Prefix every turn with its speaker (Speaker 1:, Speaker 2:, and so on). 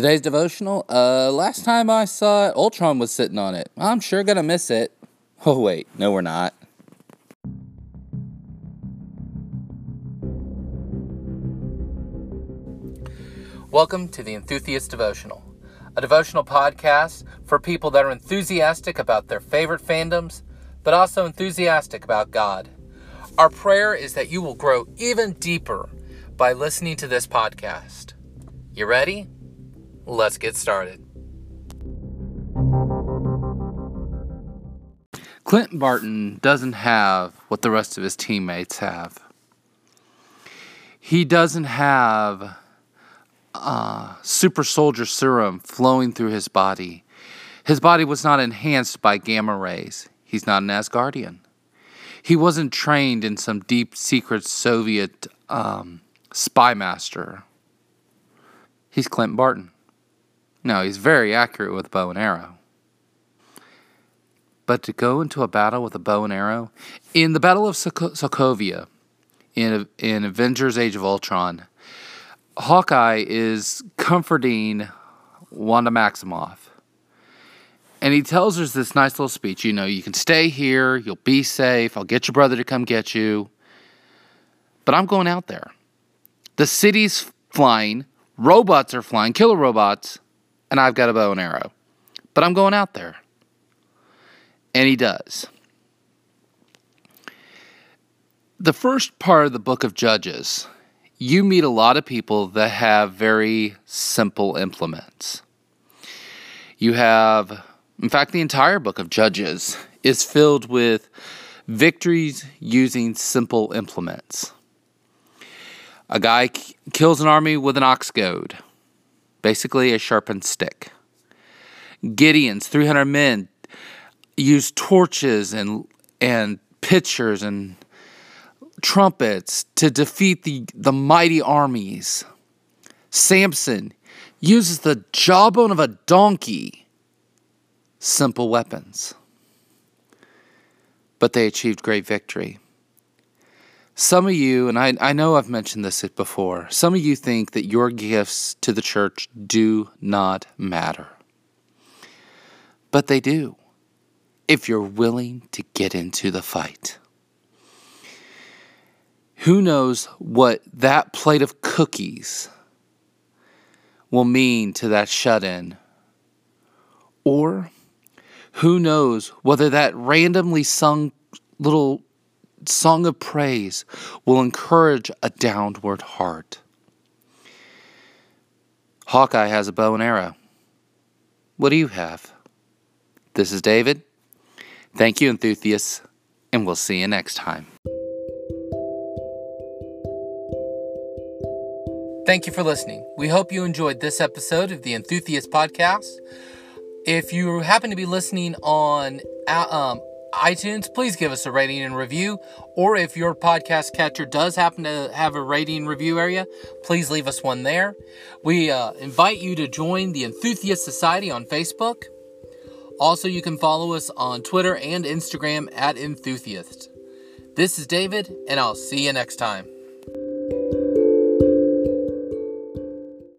Speaker 1: Today's devotional, uh, last time I saw it, Ultron was sitting on it. I'm sure gonna miss it. Oh, wait, no, we're not. Welcome to the Enthusiast Devotional, a devotional podcast for people that are enthusiastic about their favorite fandoms, but also enthusiastic about God. Our prayer is that you will grow even deeper by listening to this podcast. You ready? Let's get started. Clint Barton doesn't have what the rest of his teammates have. He doesn't have uh, super soldier serum flowing through his body. His body was not enhanced by gamma rays. He's not an Asgardian. He wasn't trained in some deep secret Soviet um, spy master. He's Clint Barton. No, he's very accurate with bow and arrow. But to go into a battle with a bow and arrow, in the Battle of Sokovia, in in Avengers: Age of Ultron, Hawkeye is comforting Wanda Maximoff. And he tells her this nice little speech. You know, you can stay here, you'll be safe, I'll get your brother to come get you. But I'm going out there. The city's flying, robots are flying, killer robots, and I've got a bow and arrow. But I'm going out there. And he does. The first part of the book of Judges, you meet a lot of people that have very simple implements. You have, in fact, the entire book of Judges is filled with victories using simple implements. A guy k- kills an army with an ox goad basically a sharpened stick. Gideon's 300 men used torches and and pitchers and trumpets to defeat the, the mighty armies. Samson uses the jawbone of a donkey. Simple weapons. But they achieved great victory. Some of you, and I, I know I've mentioned this before, some of you think that your gifts to the church do not matter. But they do, if you're willing to get into the fight. Who knows what that plate of cookies will mean to that shut in? Or who knows whether that randomly sung little song of praise will encourage a downward heart. Hawkeye has a bow and arrow. What do you have? This is David. Thank you, enthusiasts, and we'll see you next time. Thank you for listening. We hope you enjoyed this episode of the Enthusiast Podcast. If you happen to be listening on uh, um, iTunes, please give us a rating and review. Or if your podcast catcher does happen to have a rating review area, please leave us one there. We uh, invite you to join the Enthusiast Society on Facebook. Also, you can follow us on Twitter and Instagram at Enthusiast. This is David, and I'll see you next time.